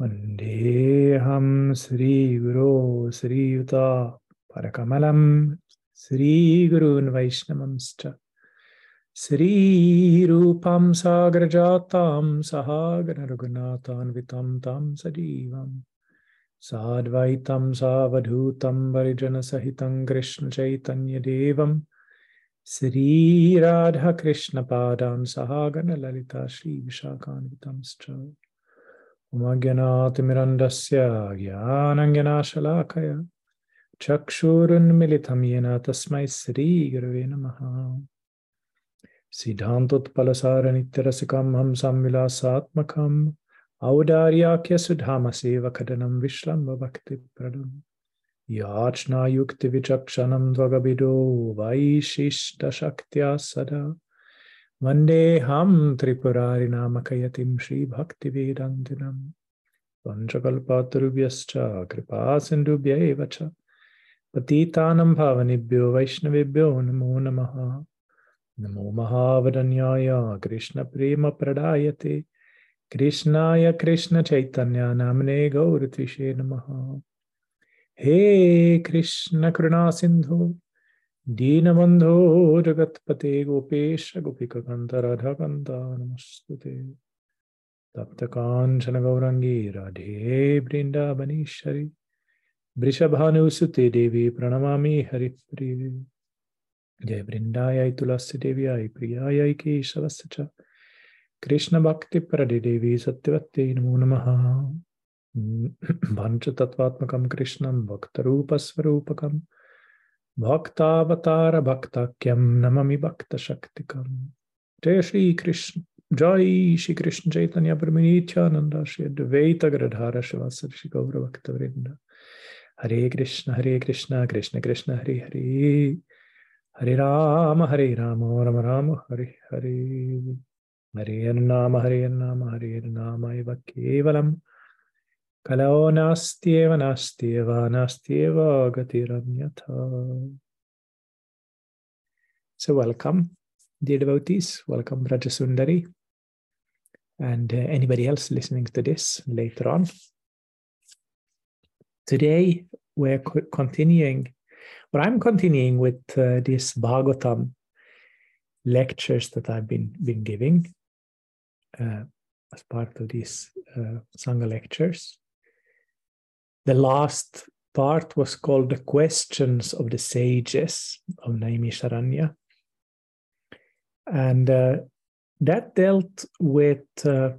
वन्देऽहं श्रीगुरो श्रीयुता परकमलं श्रीगुरून् वैष्णवंश्च श्रीरूपं सागरजातां सहागणरघुनाथान्वितं तं सजीवम्। साद्वैतं सावधूतं परिजनसहितं कृष्णचैतन्यदेवं श्रीराधाकृष्णपादान् सहागणललिता श्रीविशाखान्वितंश्च उमज्ञनातिमिरन्दस्य ज्ञानज्ञनाशलाकय चक्षुरुन्मिलितं येन तस्मै श्रीगुरवे नमः सिद्धान्तोत्पलसारनित्यरसिकं हंसं विलासात्मकम् औदार्याख्यसुधामसेवकटनं विश्लम्बभक्तिप्रदम् याचनायुक्तिविचक्षणं त्वगभिदो वैशिष्टशक्त्या सदा वन्देऽहं त्रिपुरारिनामकयतिं श्रीभक्तिवेदान्तिनम् पञ्चकल्पातरुभ्यश्च कृपासिन्धुभ्य एव च। पतितानं भावनेभ्यो, वैष्णवेभ्यो, नमो नमः। नमो महावदन्याय, कृष्णप्रेमप्रदायते। कृष्णाय कृष्णचैतन्य नाम्ने गौरत्विषे नमः। हे कृष्णकरुणासिन्धो दीनबन्धो जगत्पते गोपेश गोपिककन्तराधकन्ता नमस्तु। ते तप्तकाञ्चनगौरङ्गी राधे वृन्दावनीश्वरि। वृषभानुसुते देवी प्रणमामि हरिप्रिये। जय वृन्दायै तुलसीदेव्याय प्रियायै केशवस्य च। कृष्णभक्तिप्रदिदेवी सत्यवत्यै नमो नमः। पञ्चतत्त्वात्मकं कृष्णं भक्तरूपस्वरूपकं भक्तावतारभक्ताख्यं नममि भक्तशक्तिकं। जय श्रीकृष्ण। जय श्रीकृष्ण चैतन्य प्रमिनित्यानन्द श्री गृधार शिवासर श्री गौरभक्तवृन्द हरे कृष्ण हरे कृष्ण कृष्ण कृष्ण, हरे हरे। हरे राम हरे राम राम राम, हरे हरे। हरे नाम हरे नाम हरे नाम, एव केवलं Kalau nastyeva nastyeva nastyeva gatiranyatha. So welcome, dear devotees. Welcome, Brajasundari. And uh, anybody else listening to this later on. Today, we're continuing, or I'm continuing with uh, this Bhagavatam lectures that I've been, been giving uh, as part of these uh, Sangha lectures. The last part was called the questions of the sages of Naimisharanya. And uh, that dealt with uh,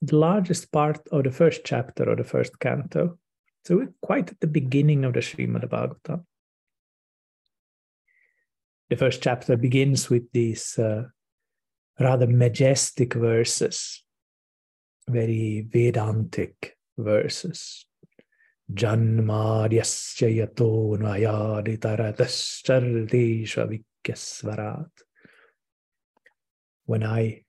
the largest part of the first chapter or the first canto. So we're quite at the beginning of the Srimad Bhagavatam. The first chapter begins with these uh, rather majestic verses, very Vedantic verses. Janmadyasya yato nayaditaratascharadeshvavikyasvarat. When I,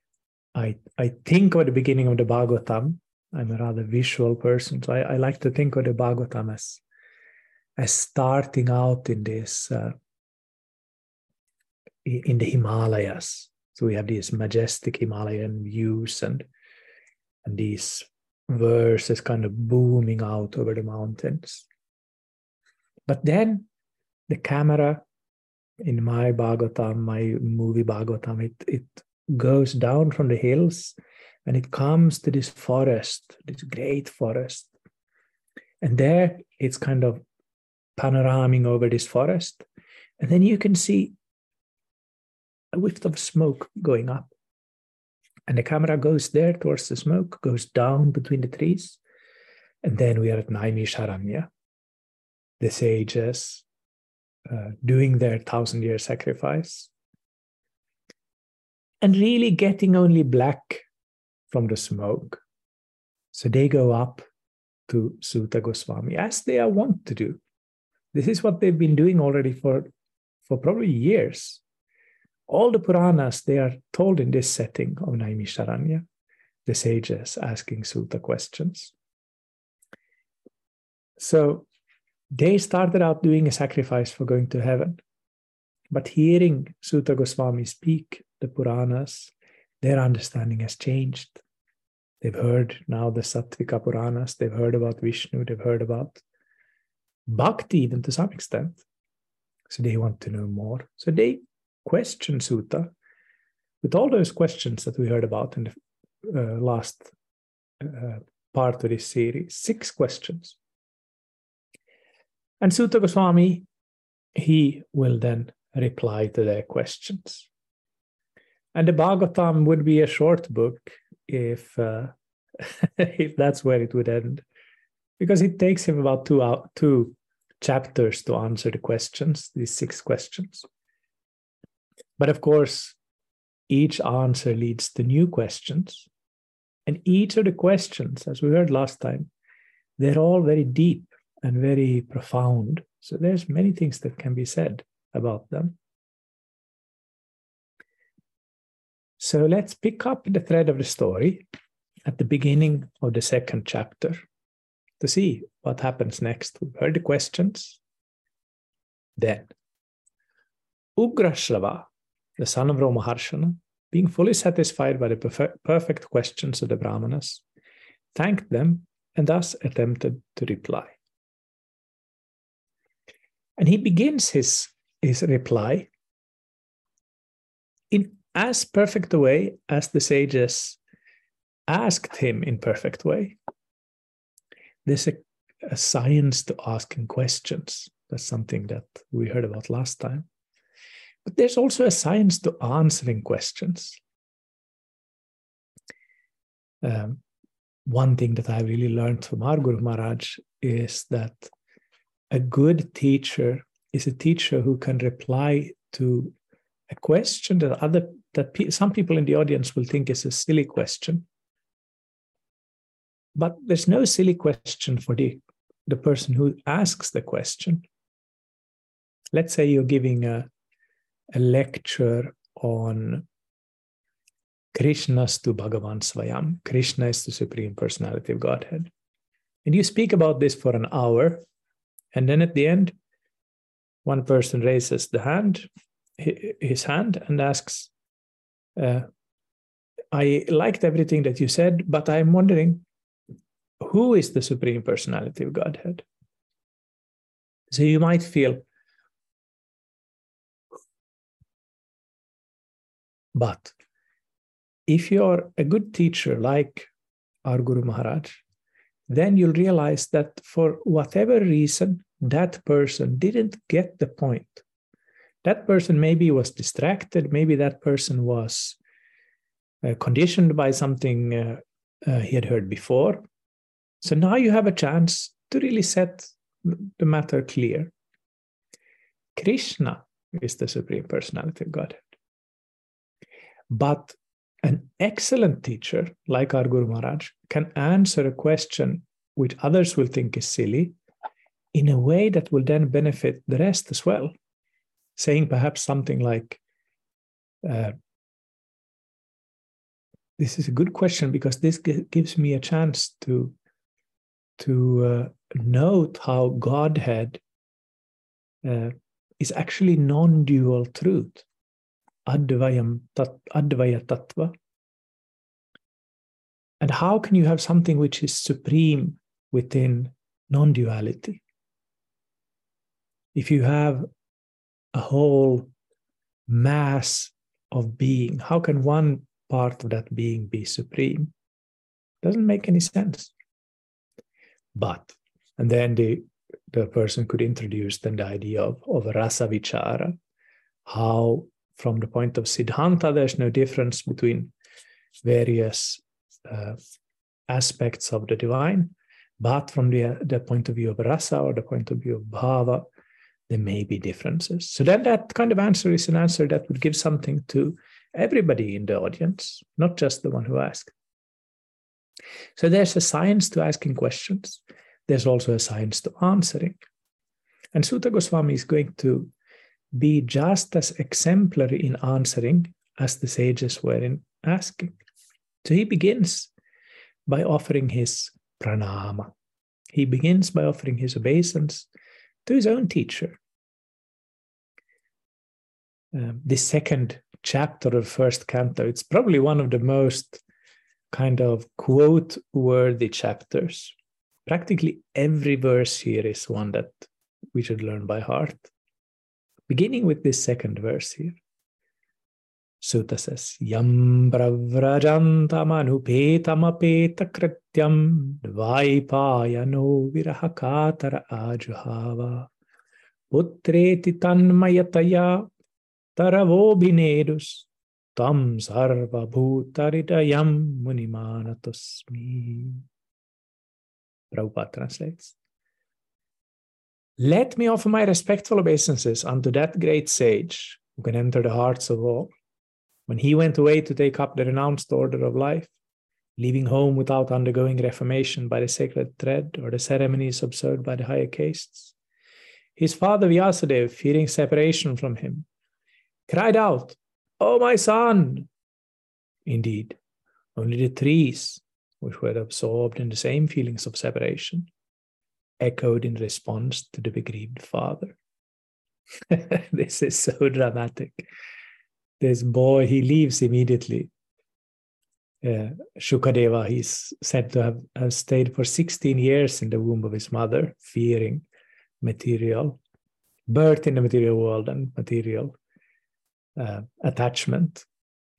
I, I think of the beginning of the Bhagavatam, I'm a rather visual person, so I, I like to think of the Bhagavatam as, as starting out in this, uh, in the Himalayas. So we have these majestic Himalayan views and, and these verses kind of booming out over the mountains. But then the camera in my Bhagavatam, my movie Bhagavatam, it, it goes down from the hills and it comes to this forest, this great forest. And there it's kind of panoraming over this forest. And then you can see a whiff of smoke going up. And the camera goes there towards the smoke, goes down between the trees. And then we are at Naimisharanya, the sages uh, doing their thousand year sacrifice. And really getting only black from the smoke. So they go up to Suta Goswami as they are wont to do. This is what they've been doing already for, for probably years all the Puranas, they are told in this setting of Naimisharanya, the sages asking Suta questions. So they started out doing a sacrifice for going to heaven. But hearing Suta Goswami speak the Puranas, their understanding has changed. They've heard now the Sattvika Puranas, they've heard about Vishnu, they've heard about Bhakti even to some extent. So they want to know more. So they question Suta with all those questions that we heard about in the uh, last uh, part of this series, six questions. And Suta Goswami, he will then reply to their questions. And the Bhagavatam would be a short book if uh, if that's where it would end, because it takes him about two out, two chapters to answer the questions, these six questions. But of course, each answer leads to new questions, and each of the questions, as we heard last time, they're all very deep and very profound. So there's many things that can be said about them. So let's pick up the thread of the story at the beginning of the second chapter to see what happens next. We've heard the questions. Then, Ugrashrava, the son of Romaharshana, being fully satisfied by the perfect questions of the Brahmanas, thanked them and thus attempted to reply. And he begins his, his reply in as perfect a way as the sages asked him in perfect way. There's a, a science to asking questions. That's something that we heard about last time. But there's also a science to answering questions. Um, one thing that I really learned from our Guru Maharaj is that a good teacher is a teacher who can reply to a question that other that pe- some people in the audience will think is a silly question but there's no silly question for the the person who asks the question let's say you're giving a, a lecture on Krishna's to Bhagavan Swayam. Krishna is the Supreme Personality of Godhead. And you speak about this for an hour, and then at the end, one person raises the hand, his hand, and asks, uh, I liked everything that you said, but I'm wondering who is the Supreme Personality of Godhead? So you might feel, but if you're a good teacher like our Guru Maharaj, then you'll realize that for whatever reason, that person didn't get the point. That person maybe was distracted, maybe that person was uh, conditioned by something uh, uh, he had heard before. So now you have a chance to really set the matter clear. Krishna is the Supreme Personality of Godhead. But an excellent teacher, like our Guru Maharaj, can answer a question which others will think is silly in a way that will then benefit the rest as well. Saying perhaps something like, uh, This is a good question because this g- gives me a chance to, to uh, note how Godhead uh, is actually non dual truth. Advayam tat, Advaya Tattva. And how can you have something which is supreme within non duality? If you have a whole mass of being, how can one part of that being be supreme? Doesn't make any sense. But, and then the, the person could introduce then the idea of, of rasa vichara, how from the point of Siddhanta, there's no difference between various uh, aspects of the divine, but from the, the point of view of rasa or the point of view of bhava, there may be differences. So then that kind of answer is an answer that would give something to everybody in the audience, not just the one who asked. So there's a science to asking questions. There's also a science to answering. And Suta Goswami is going to be just as exemplary in answering as the sages were in asking. So he begins by offering his pranama. He begins by offering his obeisance to his own teacher. Um, the second chapter of first canto, it's probably one of the most kind of quote worthy chapters. Practically every verse here is one that we should learn by heart. Beginning with this second verse here. Suta says, Yam bravrajantamanupeta krityam dvaipaya no virahakatara ajuhava putreti tanmayataya taravobinedus tam sarva bhutaridayam munimanatosmi. Prabhupada translates. Let me offer my respectful obeisances unto that great sage who can enter the hearts of all. When he went away to take up the renounced order of life, leaving home without undergoing reformation by the sacred thread or the ceremonies observed by the higher castes, his father Vyasadeva, fearing separation from him, cried out, Oh, my son! Indeed, only the trees, which were absorbed in the same feelings of separation, echoed in response to the bereaved father. this is so dramatic. This boy, he leaves immediately. Uh, Shukadeva, he's said to have, have stayed for 16 years in the womb of his mother, fearing material, birth in the material world and material uh, attachment.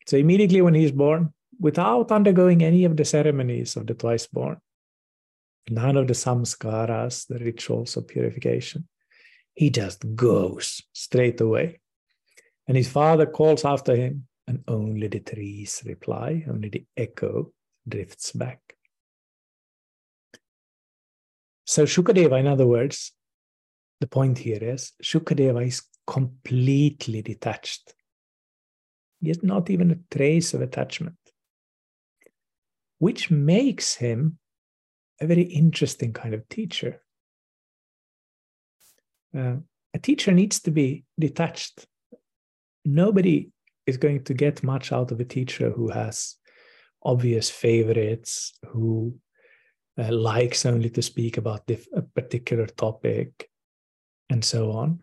So immediately when he's born, without undergoing any of the ceremonies of the twice born, none of the samskaras, the rituals of purification, he just goes straight away. And his father calls after him, and only the trees reply, only the echo drifts back. So Shukadeva, in other words, the point here is Shukadeva is completely detached Yet not even a trace of attachment, which makes him a very interesting kind of teacher. Uh, a teacher needs to be detached. Nobody is going to get much out of a teacher who has obvious favorites, who uh, likes only to speak about a particular topic, and so on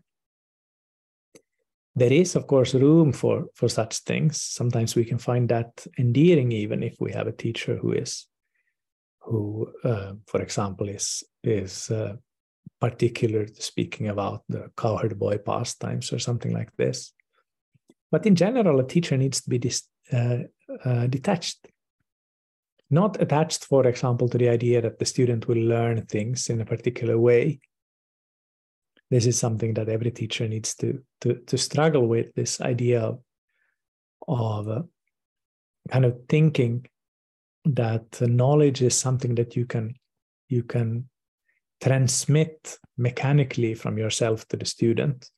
there is of course room for for such things sometimes we can find that endearing even if we have a teacher who is who uh, for example is is uh, particular to speaking about the cowherd boy pastimes or something like this. But in general a teacher needs to be dis, uh, uh detached. Not attached for example to the idea that the student will learn things in a particular way. This is something that every teacher needs to to, to struggle with this idea of, of uh, kind of thinking that knowledge is something that you can you can transmit mechanically from yourself to the student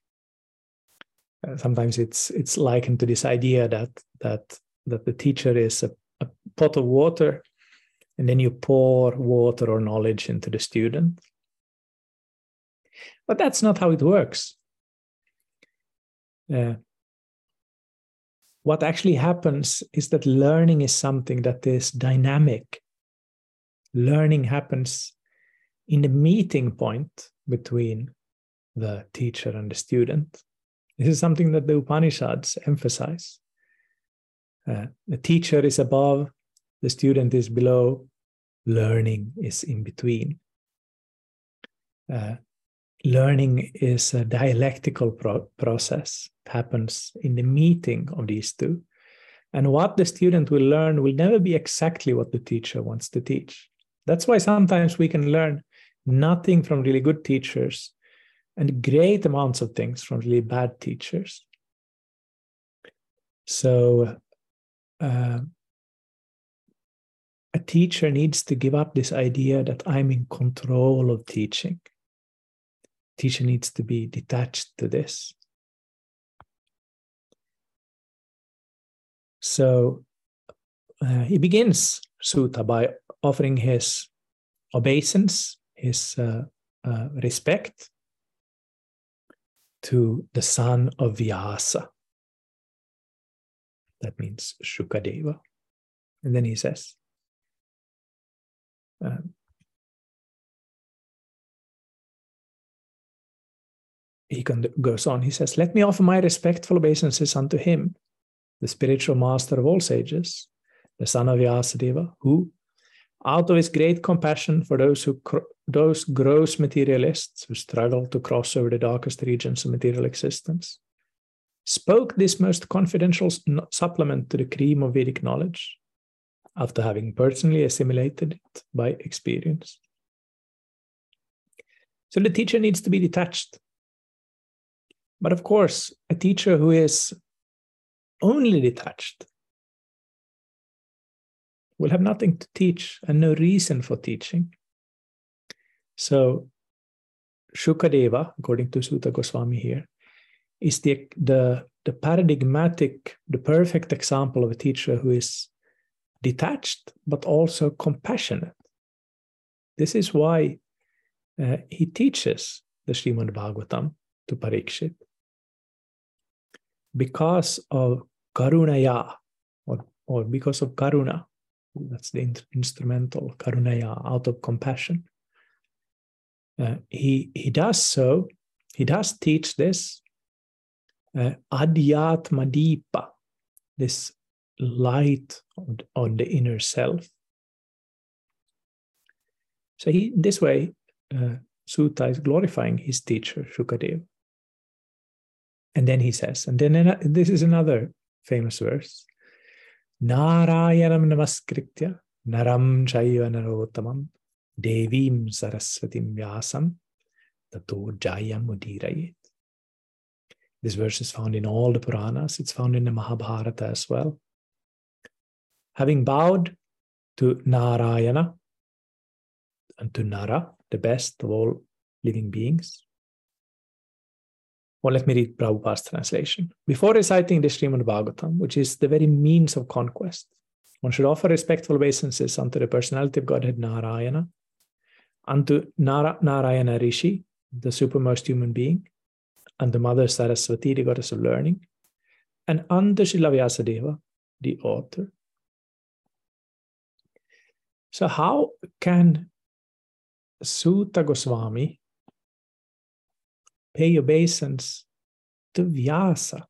uh, sometimes it's it's likened to this idea that that that the teacher is a, a pot of water and then you pour water or knowledge into the student but that's not how it works. Uh, what actually happens is that learning is something that is dynamic. Learning happens in the meeting point between the teacher and the student. This is something that the Upanishads emphasize. Uh, the teacher is above, the student is below, learning is in between. Uh, learning is a dialectical pro- process. It happens in the meeting of these two. And what the student will learn will never be exactly what the teacher wants to teach. That's why sometimes we can learn nothing from really good teachers and great amounts of things from really bad teachers. So, uh, a teacher needs to give up this idea that I'm in control of teaching teacher needs to be detached to this. So uh, he begins Suta by offering his obeisance, his uh, uh, respect to the son of Vyasa. That means Shukadeva. And then he says, um, he goes on, he says, Let me offer my respectful obeisances unto him, the spiritual master of all sages, the son of Vyasadeva, who, out of his great compassion for those who those gross materialists who struggle to cross over the darkest regions of material existence, spoke this most confidential supplement to the cream of Vedic knowledge after having personally assimilated it by experience. So the teacher needs to be detached. But of course, a teacher who is only detached will have nothing to teach and no reason for teaching. So, Shukadeva, according to Suta Goswami here, is the, the, the paradigmatic, the perfect example of a teacher who is detached but also compassionate. This is why uh, he teaches the Srimad Bhagavatam to Parikshit. Because of Karunaya, or, or because of Karuna, that's the in- instrumental, Karunaya, out of compassion. Uh, he, he does so, he does teach this uh, Adhyatma Deepa, this light on, on the inner self. So he, this way, uh, Suta is glorifying his teacher, Shukadeva. And then he says, and then this is another famous verse Narayanam namaskritya naram chaiva narotamam devim saraswatim vyasam tato jayam udirayet. This verse is found in all the Puranas. It's found in the Mahabharata as well. Having bowed to Narayana and to Nara, the best of all living beings. Well, let me read Prabhupada's translation. Before reciting the Srimad Bhagavatam, which is the very means of conquest, one should offer respectful obeisances unto the personality of Godhead Narayana, unto Nara, Narayana Rishi, the supermost human being, and the mother Saraswati, the goddess of learning, and unto Srila Vyasadeva, the author. So, how can Suta Goswami pay obeisance to Vyasa.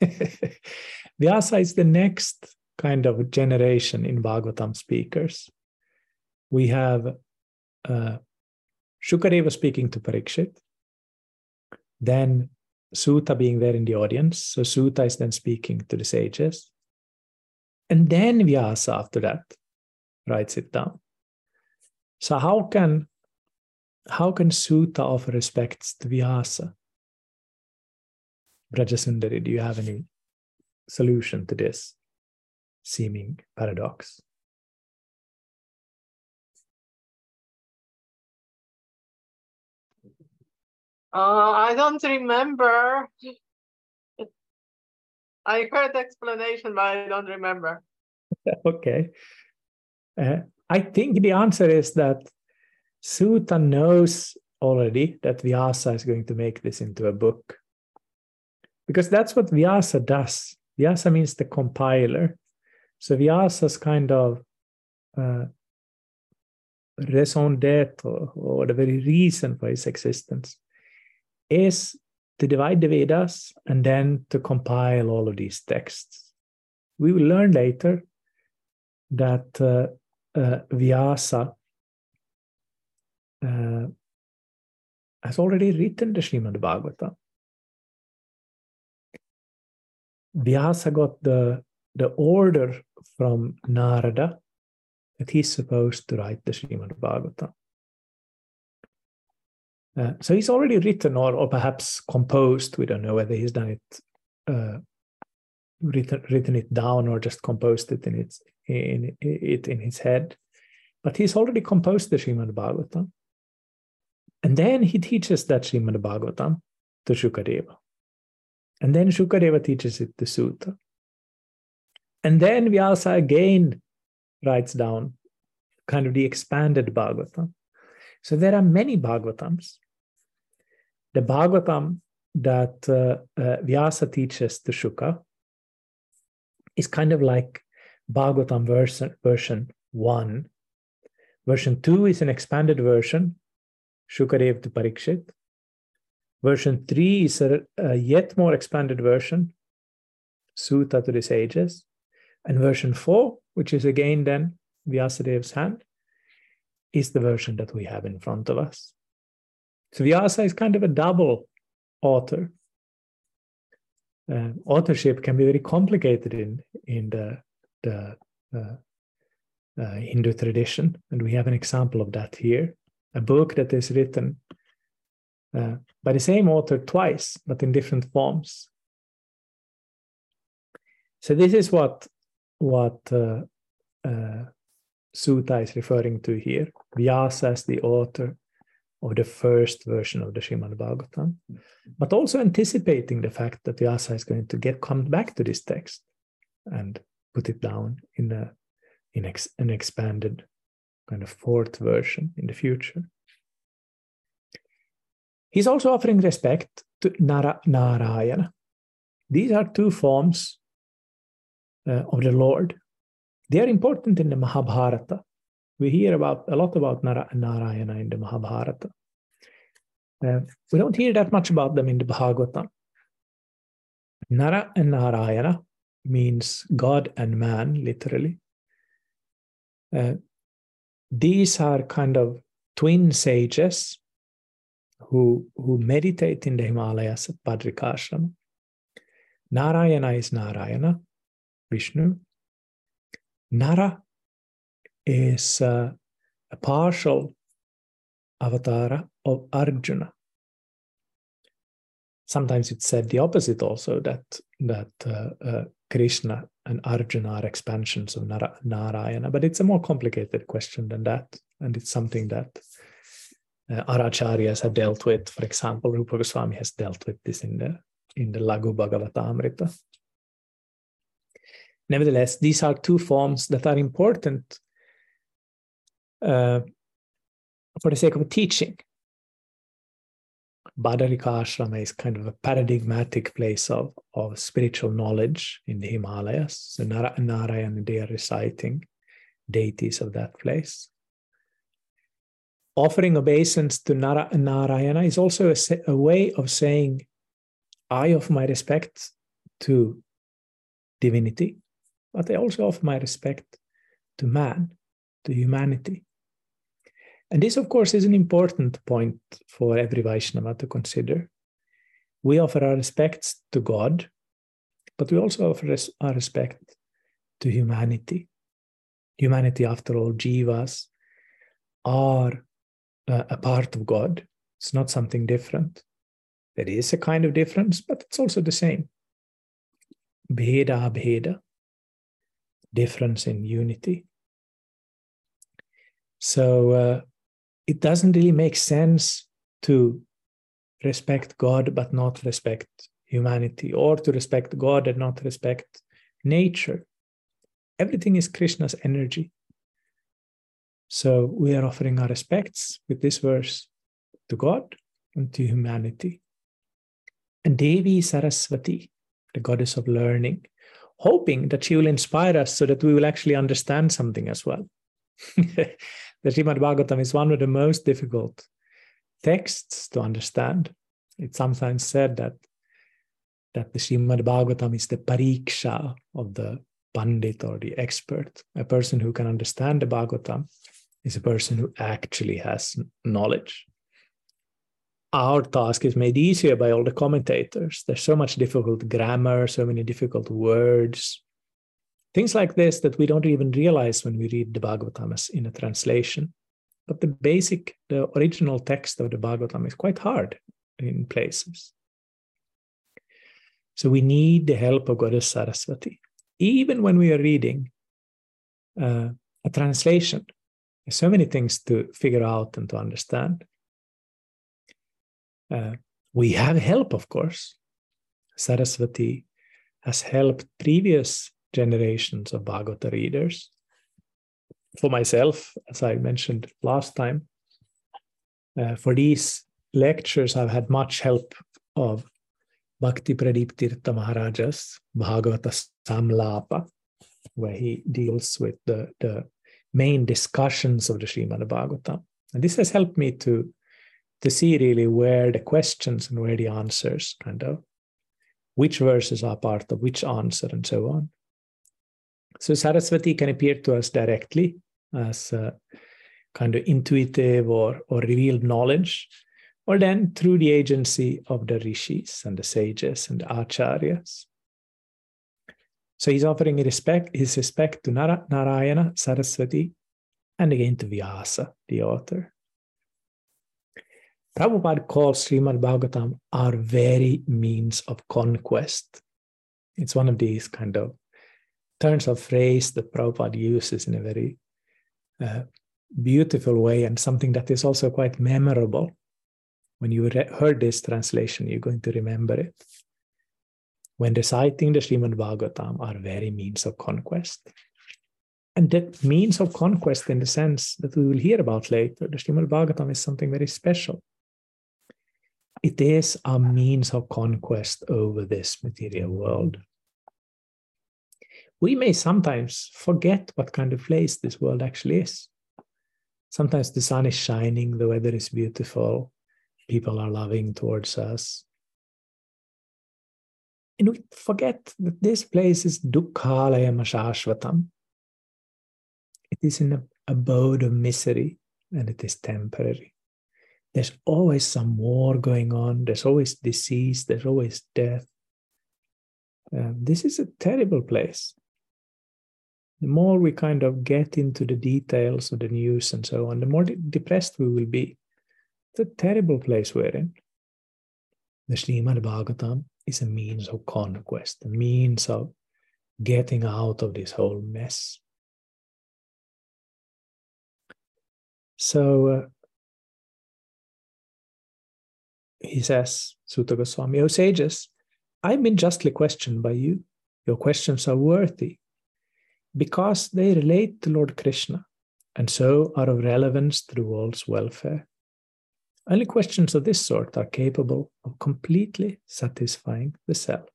Vyasa is the next kind of generation in Bhagavatam speakers. We have uh, Shukadeva speaking to Parikshit, then Suta being there in the audience. So Suta is then speaking to the sages. And then Vyasa after that writes it down. So how can how can Suta offer respects to Vyasa? Brajasundari, do you have any solution to this seeming paradox? Uh, I don't remember. I heard the explanation, but I don't remember. okay. Uh, I think the answer is that Suta knows already that Vyasa is going to make this into a book. Because that's what Vyasa does. Vyasa means the compiler. So Vyasa's kind of uh, raison d'etre, or the very reason for his existence, is to divide the Vedas and then to compile all of these texts. We will learn later that uh, uh, Vyasa uh, has already written the Srimad Bhagavatam. Vyasa got the, the order from Narada that he's supposed to write the Srimad Bhagavatam. Uh, so he's already written or, or perhaps composed, we don't know whether he's done it, uh, written, written it down or just composed it in, its, in, it in his head. But he's already composed the Srimad Bhagavatam. And then he teaches that Srimad Bhagavatam to Shukadeva. And then Shukadeva teaches it to Suta. And then Vyasa again writes down kind of the expanded Bhagavatam. So there are many Bhagavatams. The Bhagavatam that uh, uh, Vyasa teaches to Shuka is kind of like Bhagavatam version, version 1. Version 2 is an expanded version Shukadev to Parikshit. Version 3 is a, a, yet more expanded version, Suta to the sages. And version 4, which is again then Vyasadev's hand, is the version that we have in front of us. So Vyasa is kind of a double author. Uh, authorship can be very complicated in, in the, the uh, uh, Hindu tradition, and we have an example of that here. A book that is written uh, by the same author twice, but in different forms. So this is what what uh, uh, Suta is referring to here. Vyasa as the author of the first version of the Srimad Bhagavatam, but also anticipating the fact that Vyasa is going to get come back to this text and put it down in a in ex, an expanded kind of fourth version in the future. He's also offering respect to Nara, Narayana. These are two forms uh, of the Lord. They are important in the Mahabharata. We hear about a lot about Nara, Narayana in the Mahabharata. Uh, we don't hear that much about them in the Bhagavatam. Nara and Narayana means God and man, literally. Uh, these are kind of twin sages who, who meditate in the Himalayas at Badrikashram. Narayana is Narayana, Vishnu. Nara is uh, a partial avatar of Arjuna. Sometimes it's said the opposite also that that uh, uh, Krishna and Arjuna are expansions of Narayana, but it's a more complicated question than that, and it's something that uh, acharyas have dealt with. For example, Rupa Goswami has dealt with this in the in the Laghu Bhagavatamrita. Nevertheless, these are two forms that are important uh, for the sake of teaching. Badarika Ashrama is kind of a paradigmatic place of, of spiritual knowledge in the Himalayas. So Narayana, they are reciting deities of that place. Offering obeisance to Narayana is also a, a way of saying, I offer my respect to divinity, but I also offer my respect to man, to humanity. And this, of course, is an important point for every Vaishnava to consider. We offer our respects to God, but we also offer our respect to humanity. Humanity, after all, jivas are a part of God. It's not something different. There is a kind of difference, but it's also the same. Bheda, bheda, difference in unity. So, uh, it doesn't really make sense to respect God but not respect humanity, or to respect God and not respect nature. Everything is Krishna's energy. So we are offering our respects with this verse to God and to humanity. And Devi Saraswati, the goddess of learning, hoping that she will inspire us so that we will actually understand something as well. the Srimad Bhagavatam is one of the most difficult texts to understand. It's sometimes said that that the Srimad Bhagavatam is the pariksha of the pandit or the expert. A person who can understand the Bhagavatam is a person who actually has knowledge. Our task is made easier by all the commentators. There's so much difficult grammar, so many difficult words, Things like this that we don't even realize when we read the Bhagavatam as in a translation. But the basic, the original text of the Bhagavatam is quite hard in places. So we need the help of Goddess Saraswati. Even when we are reading uh, a translation, there's so many things to figure out and to understand. Uh, we have help, of course. Saraswati has helped previous generations of Bhagavata readers. For myself, as I mentioned last time, uh, for these lectures, I've had much help of Bhakti Pradeep Tirtha Maharaja's Bhagavata Samlapa, where he deals with the, the main discussions of the Srimad Bhagavatam. And this has helped me to, to see really where the questions and where the answers kind of, which verses are part of which answer and so on. So Saraswati can appear to us directly as kind of intuitive or, or revealed knowledge, or then through the agency of the rishis and the sages and the acharyas. So he's offering respect, his respect to Narayana, Saraswati, and again to Vyasa, the author. Prabhupada calls Srimad Bhagavatam our very means of conquest. It's one of these kind of turns of phrase that Prabhupada uses in a very uh, beautiful way and something that is also quite memorable. When you re- heard this translation, you're going to remember it. When reciting the Srimad Bhagavatam are very means of conquest. And that means of conquest, in the sense that we will hear about later, the Srimad Bhagavatam is something very special it is a means of conquest over this material world. We may sometimes forget what kind of place this world actually is. Sometimes the sun is shining, the weather is beautiful, people are loving towards us. And we forget that this place is Dukkhalaya Mashashvatam. It is an abode of misery and it is temporary there's always some war going on, there's always disease, there's always death. Uh, this is a terrible place. The more we kind of get into the details of the news and so on, the more de- depressed we will be. It's a terrible place we're in. The Srimad Bhagavatam is a means of conquest, a means of getting out of this whole mess. So, uh, he says, Suta Goswami, O sages, I've been justly questioned by you. Your questions are worthy because they relate to Lord Krishna and so are of relevance to the world's welfare. Only questions of this sort are capable of completely satisfying the self.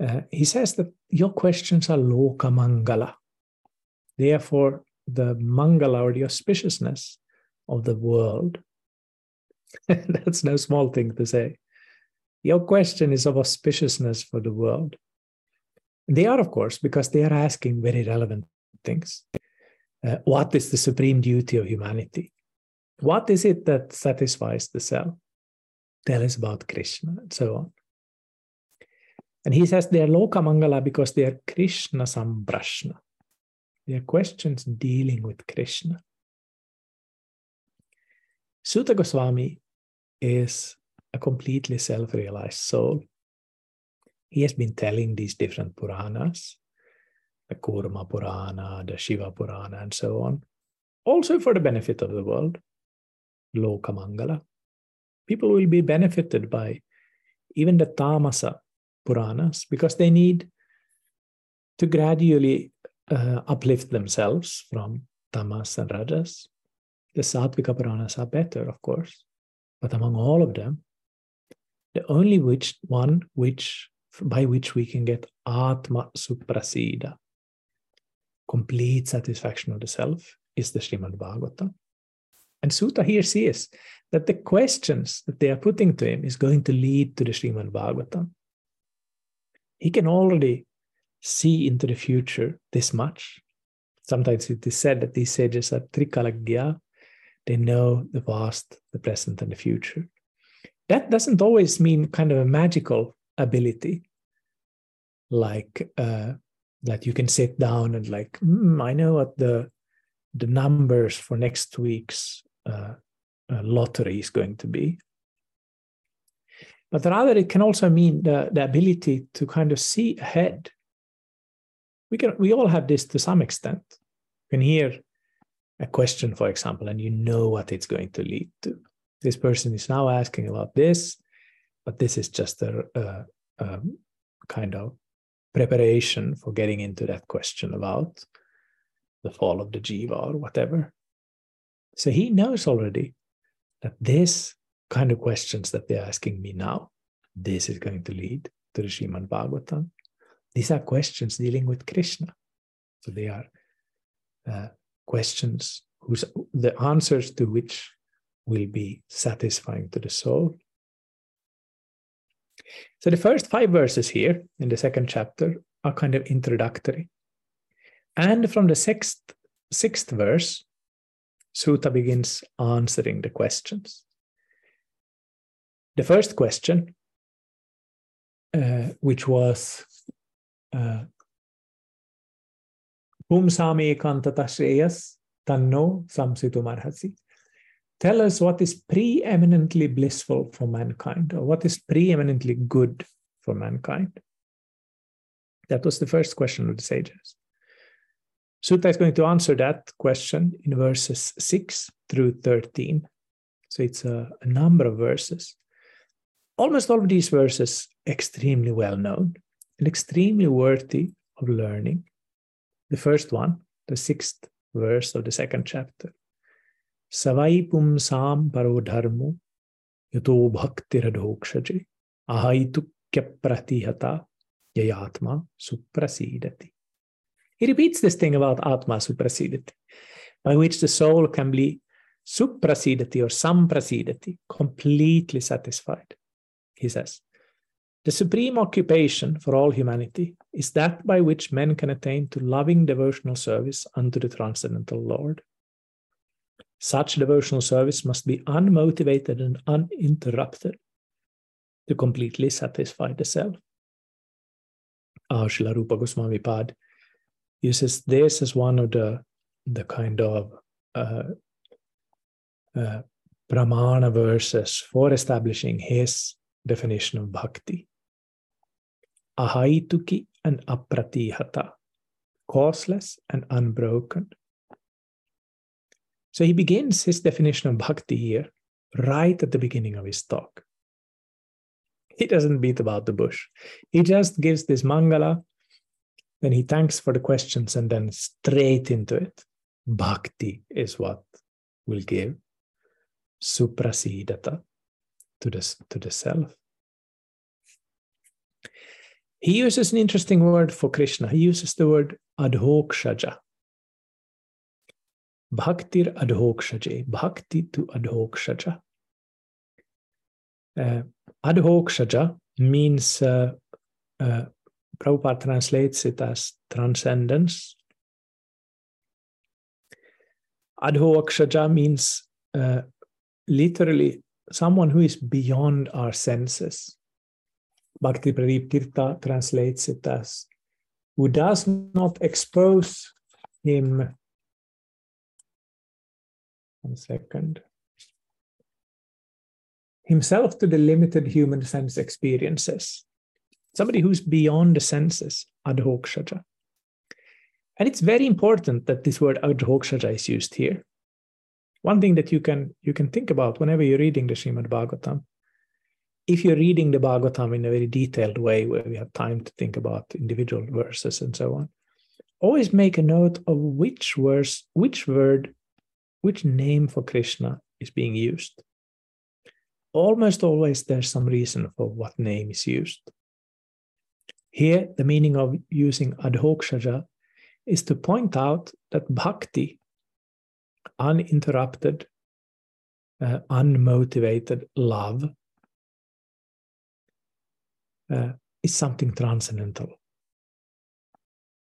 Uh, he says that your questions are loka mangala. Therefore, the mangala or the auspiciousness of the world. That's no small thing to say. Your question is of auspiciousness for the world. They are, of course, because they are asking very relevant things. Uh, what is the supreme duty of humanity? What is it that satisfies the self? Tell us about Krishna, and so on. And he says they are Loka Mangala because they are Krishna samprashna. They are questions dealing with Krishna. Suta Goswami is a completely self realized soul. He has been telling these different Puranas, the Kurma Purana, the Shiva Purana, and so on, also for the benefit of the world, Lokamangala. People will be benefited by even the Tamasa Puranas because they need to gradually uh, uplift themselves from tamas and rajas the Sattvika Puranas are better, of course, but among all of them, the only which one which by which we can get Atma Suprasida, complete satisfaction of the self, is the Srimad Bhagavatam. And Suta here sees that the questions that they are putting to him is going to lead to the Srimad Bhagavatam. He can already see into the future this much. Sometimes it is said that these sages are trikalagya, they know the past, the present, and the future. That doesn't always mean kind of a magical ability, like uh, that you can sit down and like, mm, I know what the the numbers for next week's uh, uh, lottery is going to be. But rather, it can also mean the, the ability to kind of see ahead. We can we all have this to some extent. You can hear a question, for example, and you know what it's going to lead to. This person is now asking about this, but this is just a, a, a kind of preparation for getting into that question about the fall of the jiva or whatever. So he knows already that this kind of questions that they're asking me now, this is going to lead to the Srimad Bhagavatam. These are questions dealing with Krishna. So they are uh, questions whose the answers to which will be satisfying to the soul. So the first five verses here in the second chapter are kind of introductory. And from the sixth, sixth verse, Suta begins answering the questions. The first question, uh, which was uh, Pumsame kantata shreyas tanno samsitumarhasi. Tell us what is preeminently blissful for mankind, or what is preeminently good for mankind. That was the first question of the sages. Suta is going to answer that question in verses 6 through 13. So it's a, a number of verses. Almost all of these verses extremely well known and extremely worthy of learning. The first one, the sixth verse of the second chapter. Pumsam paro dharmo yato bhaktiradhokshaje ahaitu pratihata yayatma suprasidati. He repeats this thing about Atma suprasidati, by which the soul can be suprasidati or samprasidati, completely satisfied. He says, the supreme occupation for all humanity is that by which men can attain to loving devotional service unto the transcendental Lord. Such devotional service must be unmotivated and uninterrupted to completely satisfy the self. Srila Rupa Goswami Pad uses this as one of the the kind of uh, uh, verses for establishing his definition of bhakti. Ahaituki and apratihata, causeless and unbroken. So he begins his definition of bhakti here right at the beginning of his talk. He doesn't beat about the bush. He just gives this mangala then he thanks for the questions and then straight into it. Bhakti is what will give suprasidata to the, to the self. He uses an interesting word for Krishna. He uses the word adhokshaja. Bhaktir adhokshaje. Bhakti to adhokshaja. Uh, adhokshaja means uh, uh, Prabhupada translates it as transcendence. Adho means uh, literally someone who is beyond our senses. Bhakti Pradeep Tirtha translates it as who does not expose him. One second. Himself to the limited human sense experiences somebody who's beyond the senses, adhokshaja. And it's very important that this word adhokshaja is used here. One thing that you can you can think about whenever you're reading the Srimad Bhagavatam, if you're reading the Bhagavatam in a very detailed way where we have time to think about individual verses and so on, always make a note of which verse, which word, which name for Krishna is being used. Almost always there's some reason for what name is used. Here, the meaning of using adhokshaja is to point out that bhakti, uninterrupted, uh, unmotivated love, uh, is something transcendental.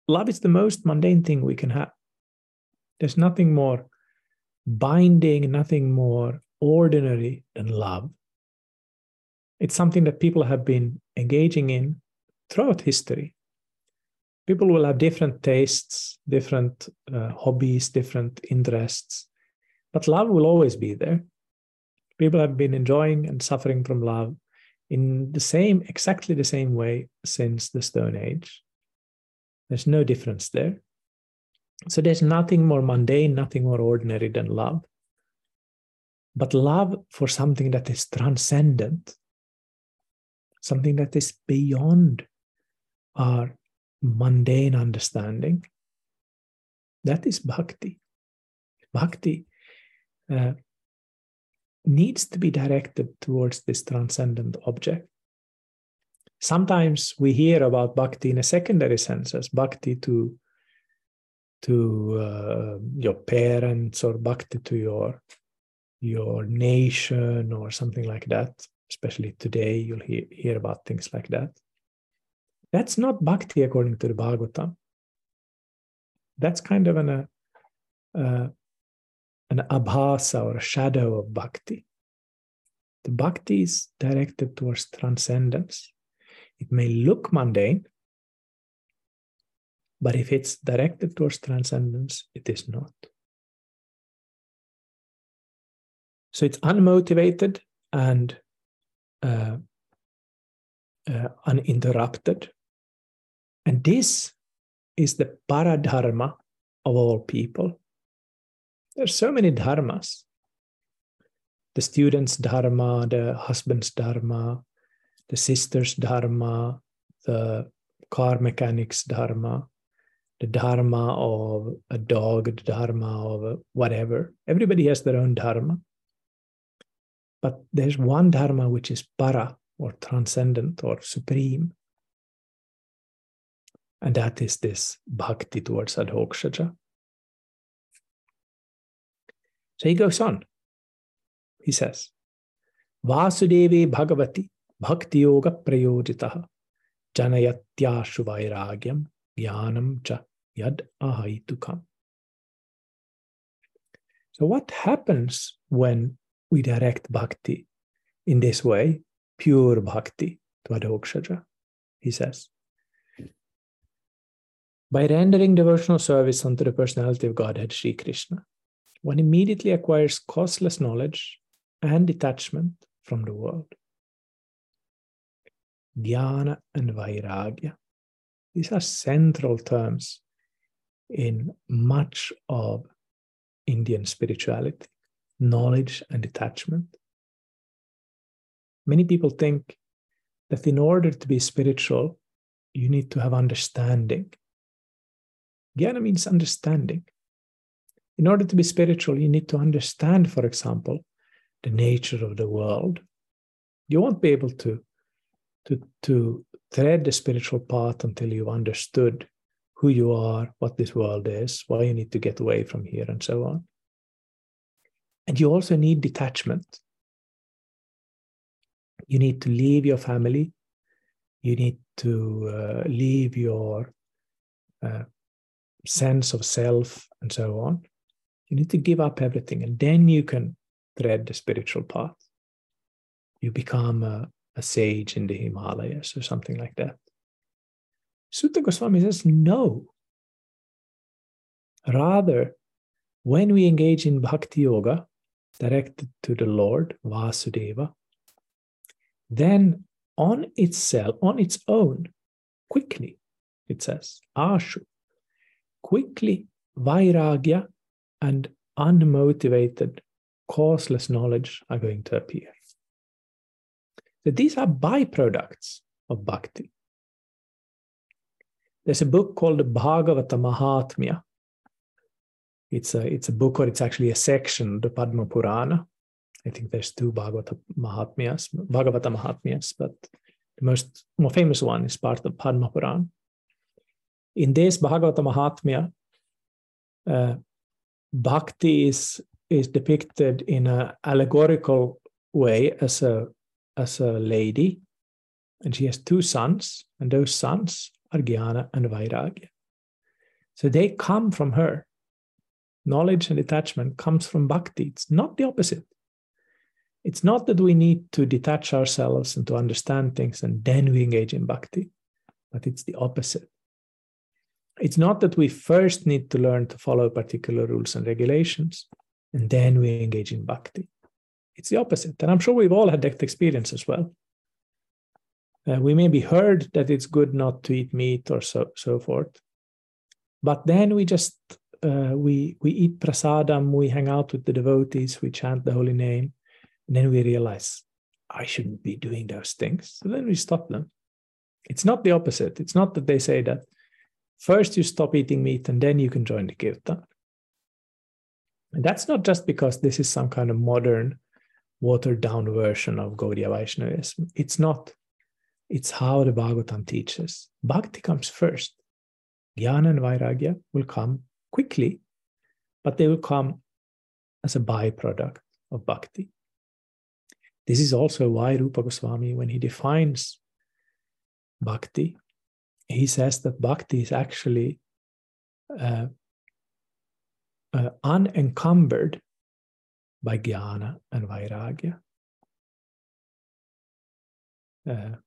Love is the most mundane thing we can have. There's nothing more binding, nothing more ordinary than love. It's something that people have been engaging in throughout history. People will have different tastes, different uh, hobbies, different interests, but love will always be there. People have been enjoying and suffering from love in the same, exactly the same way since the Stone Age. There's no difference there. So there's nothing more mundane, nothing more ordinary than love. But love for something that is transcendent, something that is beyond our mundane understanding, that is bhakti. Bhakti uh, needs to be directed towards this transcendent object. Sometimes we hear about bhakti in a secondary sense as bhakti to to uh, your parents or bhakti to your your nation or something like that especially today, you'll hear, hear about things like that. That's not bhakti according to the Bhagavatam. That's kind of an, uh, uh, an abhasa or a shadow of bhakti. The bhakti is directed towards transcendence. It may look mundane, but if it's directed towards transcendence, it is not. So it's unmotivated and uh, uh, uninterrupted. And this is the paradharma of all people. There's so many dharmas. The student's dharma, the husband's dharma, the sister's dharma, the car mechanic's dharma, the dharma of a dog, the dharma of whatever. Everybody has their own dharma. But there's one dharma which is para or transcendent or supreme. And that is this bhakti towards adhokshaja. So he goes on. He says, Vasudevi Bhagavati Bhakti Yoga Prayojitaha Janayatyashu Vairagyam Jnanam Cha Yad Ahaitukam. So, what happens when we direct bhakti in this way, pure bhakti to Adhokshaja, he says. By rendering devotional service unto the personality of Godhead, Sri Krishna, one immediately acquires causeless knowledge and detachment from the world. Jnana and Vairagya. These are central terms in much of Indian spirituality knowledge and detachment. Many people think that in order to be spiritual, you need to have understanding. Jnana means understanding. In order to be spiritual, you need to understand, for example, the nature of the world. You won't be able to, to, to thread the spiritual path until you've understood who you are, what this world is, why you need to get away from here, and so on. And you also need detachment. You need to leave your family. You need to uh, leave your uh, sense of self and so on. You need to give up everything, and then you can thread the spiritual path. You become a, a sage in the Himalayas or something like that. Suta Goswami says, no. Rather, when we engage in bhakti yoga, directed to the Lord, Vasudeva, then on itself, on its own, quickly, it says, Ashu, quickly, Vairagya and unmotivated, causeless knowledge are going to appear. So these are byproducts of bhakti. There's a book called the Bhagavata Mahatmya, it's a it's a book or it's actually a section, the Padma Purana. I think there's two Bhagavata Mahatmyas, Bhagavata Mahatmyas, but the most more famous one is part of Padma Purana. In this Bhagavata Mahatmya, uh, bhakti is is depicted in an allegorical way as a as a lady, and she has two sons, and those sons are and Vairagya. So they come from her knowledge and detachment comes from bhakti. It's not the opposite. It's not that we need to detach ourselves and to understand things and then we engage in bhakti, but it's the opposite. It's not that we first need to learn to follow particular rules and regulations and then we engage in bhakti. It's the opposite. And I'm sure we've all had that experience as well. Uh, we maybe heard that it's good not to eat meat or so, so forth. But then we just uh, we we eat prasadam, we hang out with the devotees, we chant the holy name, and then we realize I shouldn't be doing those things. So then we stop them. It's not the opposite. It's not that they say that first you stop eating meat and then you can join the kirtan. And that's not just because this is some kind of modern, watered down version of Gaudiya Vaishnavism. It's not. It's how the Bhagavatam teaches. Bhakti comes first. Jnana and Vairagya will come quickly, but they will come as a byproduct of bhakti. This is also why Rupa Goswami, when he defines bhakti, he says that bhakti is actually uh, uh, unencumbered by jnana and vairagya. Uh,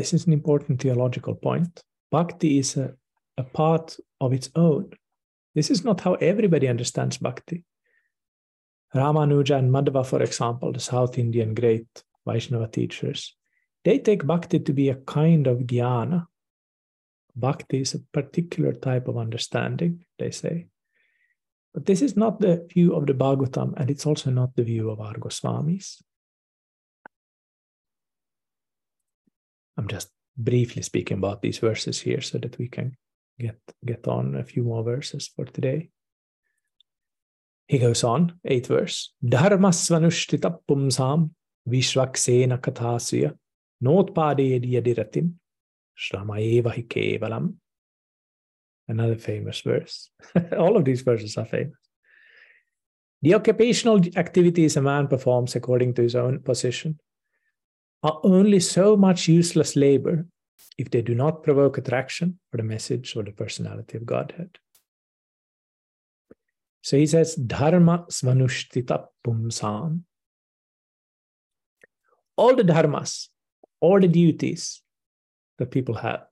this is an important theological point. Bhakti is a, a part of its own. This is not how everybody understands bhakti. Ramanuja and Madhva, for example, the South Indian great Vaishnava teachers, they take bhakti to be a kind of jnana. Bhakti is a particular type of understanding, they say. But this is not the view of the Bhagavatam, and it's also not the view of our Goswamis. I'm just briefly speaking about these verses here so that we can get, get on a few more verses for today. He goes on, eighth verse. Dharma svanushtita pumsam vishvaksena kathasya notpadedi yadiratim shrama eva hi kevalam Another famous verse. All of these verses are famous. The occupational activities a man performs according to his own position are only so much useless labor if they do not provoke attraction for the message or the personality of Godhead. So he says, Dharma svanushtita pumsam. All the dharmas, all the duties that people have,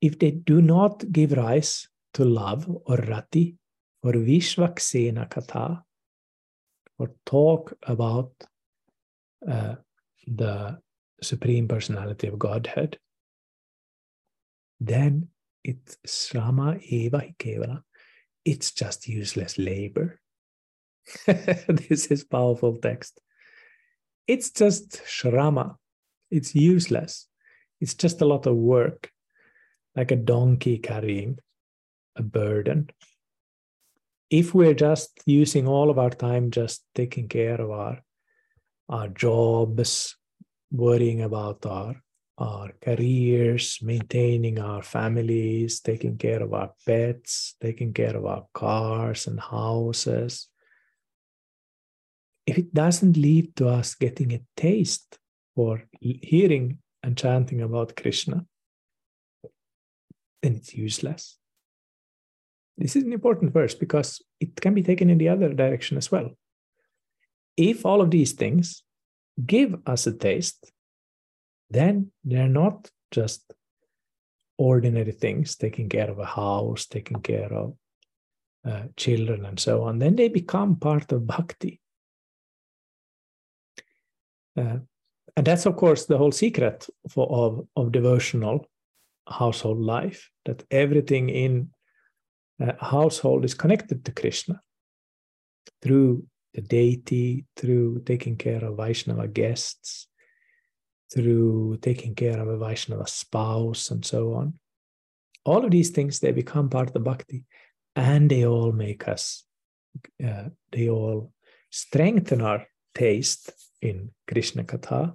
if they do not give rise to love or rati or vishvaksena kata, or talk about uh, the Supreme Personality of Godhead, then it's Srama Eva Kevala. It's just useless labor. this is powerful text. It's just Shrama. It's useless. It's just a lot of work like a donkey carrying a burden. If we're just using all of our time just taking care of our, our jobs, worrying about our, our careers, maintaining our families, taking care of our pets, taking care of our cars and houses, if it doesn't lead to us getting a taste for hearing and chanting about Krishna, then it's useless. This is an important verse because it can be taken in the other direction as well. If all of these things give us a taste, then they're not just ordinary things, taking care of a house, taking care of uh, children, and so on. Then they become part of bhakti. Uh, and that's, of course, the whole secret for, of, of devotional household life, that everything in a household is connected to Krishna through the deity, through taking care of Vaishnava guests, through taking care of a Vaishnava spouse, and so on. All of these things, they become part of the bhakti and they all make us, uh, they all strengthen our taste in Krishna Katha.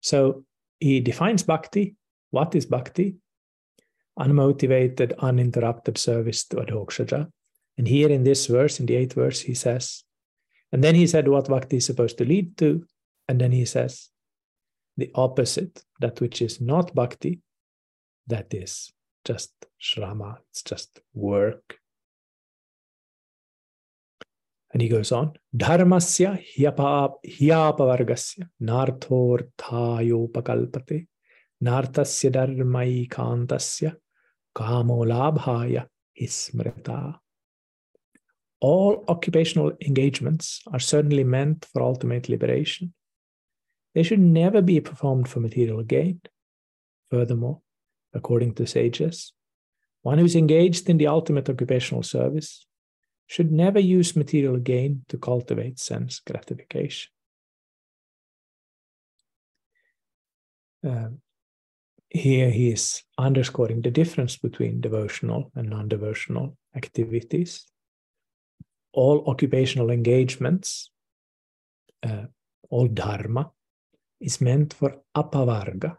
So he defines bhakti. What is bhakti? Unmotivated, uninterrupted service to Adhokshaja. And here in this verse, in the eighth verse, he says, and then he said what bhakti is supposed to lead to. And then he says, the opposite, that which is not bhakti, that is just shrama, it's just work. And he goes on, Dharmasya hyapavargasya narthorthayopakalpate nartasya dharmaikantasya kamolabhaya hismrita. All occupational engagements are certainly meant for ultimate liberation. They should never be performed for material gain. Furthermore, according to sages, one who is engaged in the ultimate occupational service should never use material gain to cultivate sense gratification. Uh, here he is underscoring the difference between devotional and non devotional activities. All occupational engagements, uh, all dharma, is meant for apavarga,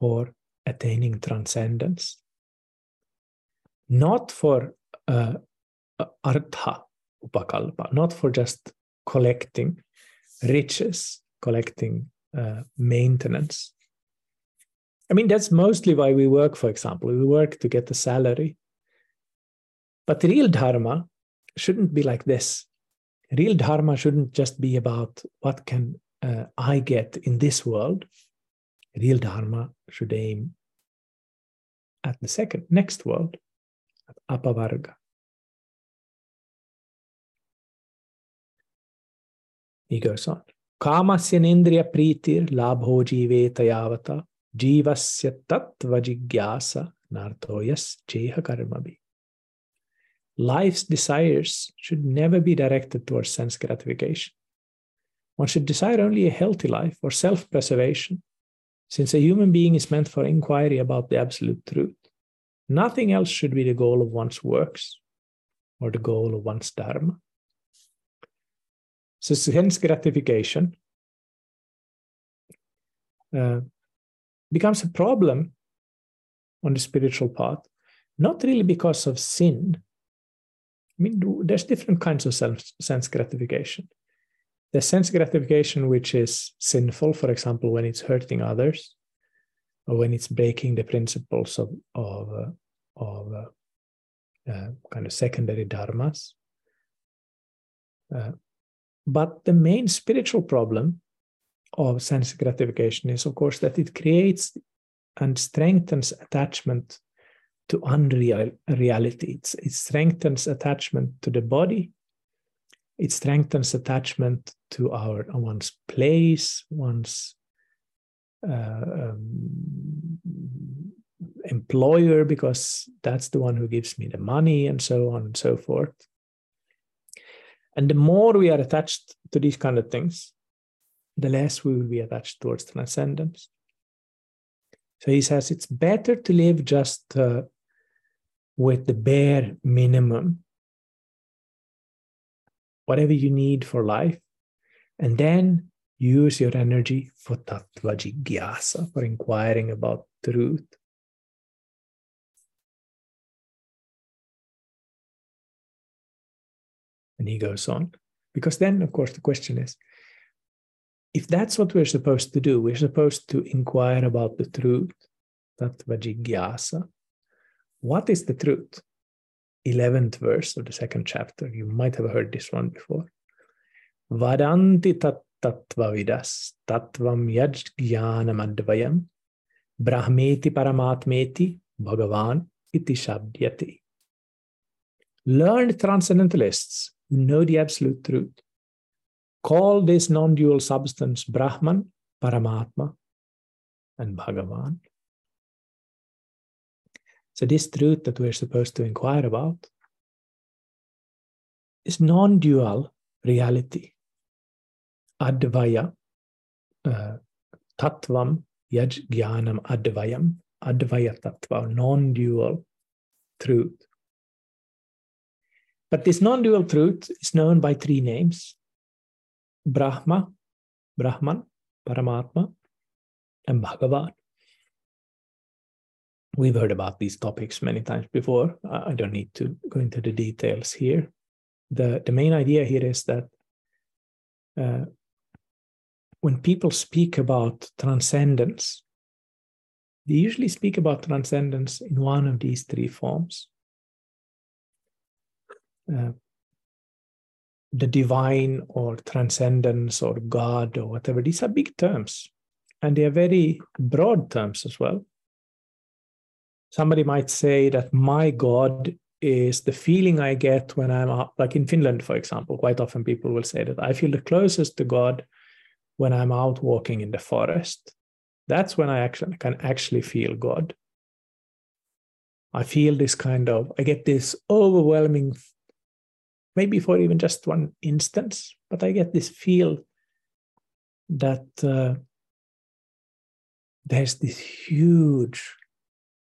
for attaining transcendence, not for uh, artha upakalpa, not for just collecting riches, collecting uh, maintenance. I mean, that's mostly why we work, for example. We work to get a salary. But real dharma shouldn't be like this. Real dharma shouldn't just be about what can uh, I get in this world. Real dharma should aim at the second, next world, at apavarga. He goes on. Kamasya nindriya pritir labho jiveta yavata jivasya tattva jigyasa nartoyas cheha karmabi. Life's desires should never be directed towards sense gratification. One should desire only a healthy life or self preservation, since a human being is meant for inquiry about the absolute truth. Nothing else should be the goal of one's works or the goal of one's dharma. So sense gratification uh, becomes a problem on the spiritual path, not really because of sin. I mean, there's different kinds of sense gratification. There's sense gratification which is sinful, for example, when it's hurting others, or when it's breaking the principles of of, uh, of uh, uh, kind of secondary dharmas. Uh, but the main spiritual problem of sense gratification is, of course, that it creates and strengthens attachment to unreal reality. It's, it strengthens attachment to the body. It strengthens attachment to our one's place, one's uh, um, employer, because that's the one who gives me the money, and so on and so forth. And the more we are attached to these kind of things, the less we will be attached towards transcendence. So he says it's better to live just uh, with the bare minimum, whatever you need for life, and then use your energy for tattva jigyasa, for inquiring about truth. And he goes on. Because then, of course, the question is if that's what we're supposed to do, we're supposed to inquire about the truth, tattva jigyasa. What is the truth? 11th verse of the second chapter. You might have heard this one before. Vadanti tat tattvavidas tattvam yajnanam advayam brahmeti paramatmeti bhagavan iti shabdyati. Learned transcendentalists who know the absolute truth. Call this non dual substance Brahman, Paramatma, and Bhagavan. So, this truth that we're supposed to inquire about is non dual reality. Advaya, uh, Tattvam, Yaj Jnanam Advayam, Advaya Tattva, non dual truth. But this non dual truth is known by three names Brahma, Brahman, Paramatma, and Bhagavan. We've heard about these topics many times before. I don't need to go into the details here. The, the main idea here is that uh, when people speak about transcendence, they usually speak about transcendence in one of these three forms uh, the divine or transcendence or God or whatever. These are big terms and they are very broad terms as well. Somebody might say that my God is the feeling I get when I'm out, like in Finland, for example. Quite often people will say that I feel the closest to God when I'm out walking in the forest. That's when I actually can actually feel God. I feel this kind of, I get this overwhelming maybe for even just one instance, but I get this feel that uh, there's this huge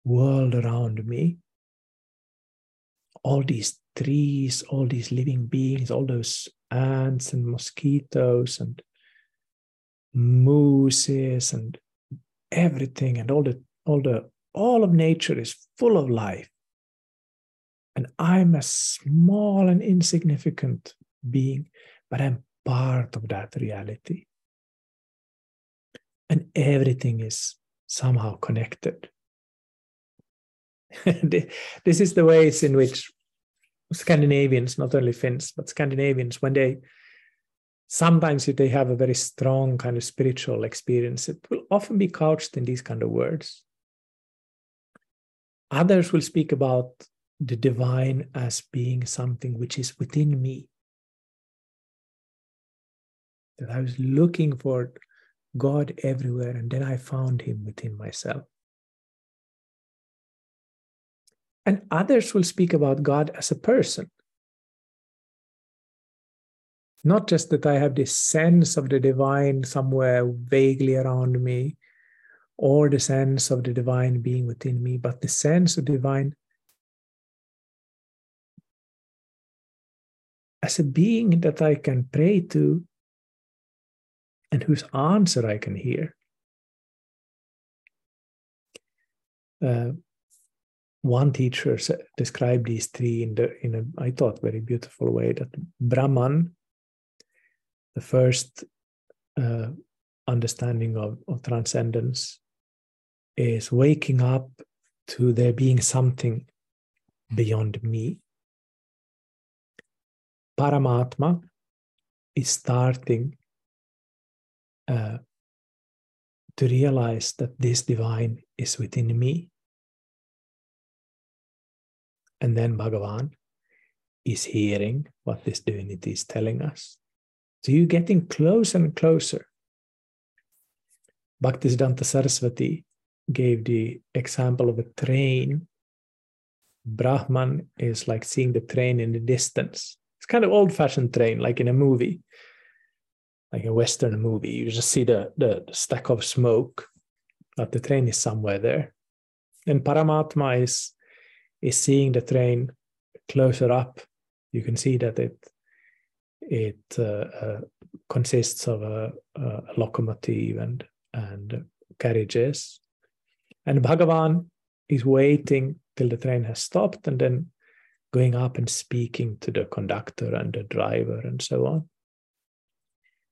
world around me. All these trees, all these living beings, all those ants and mosquitoes and mooses and everything and all the all the all of nature is full of life And I'm a small and insignificant being, but I'm part of that reality. And everything is somehow connected. this is the ways in which Scandinavians, not only Finns, but Scandinavians, when they sometimes if they have a very strong kind of spiritual experience, it will often be couched in these kind of words. Others will speak about the divine as being something which is within me. That I was looking for God everywhere and then I found him within myself. And others will speak about God as a person. Not just that I have this sense of the divine somewhere vaguely around me, or the sense of the divine being within me, but the sense of divine as a being that I can pray to and whose answer I can hear. Uh, one teacher described these three in the in a I thought very beautiful way that Brahman, the first uh, understanding of, of transcendence, is waking up to there being something beyond me. Paramatma is starting uh, to realize that this divine is within me. And then Bhagavan is hearing what this divinity is telling us. So you're getting closer and closer. Bhaktisiddhanta Saraswati gave the example of a train. Brahman is like seeing the train in the distance. It's kind of old fashioned train, like in a movie, like a Western movie. You just see the, the stack of smoke, but the train is somewhere there. And Paramatma is is seeing the train closer up, you can see that it it uh, uh, consists of a, a, locomotive and and carriages, and Bhagavan is waiting till the train has stopped and then going up and speaking to the conductor and the driver and so on.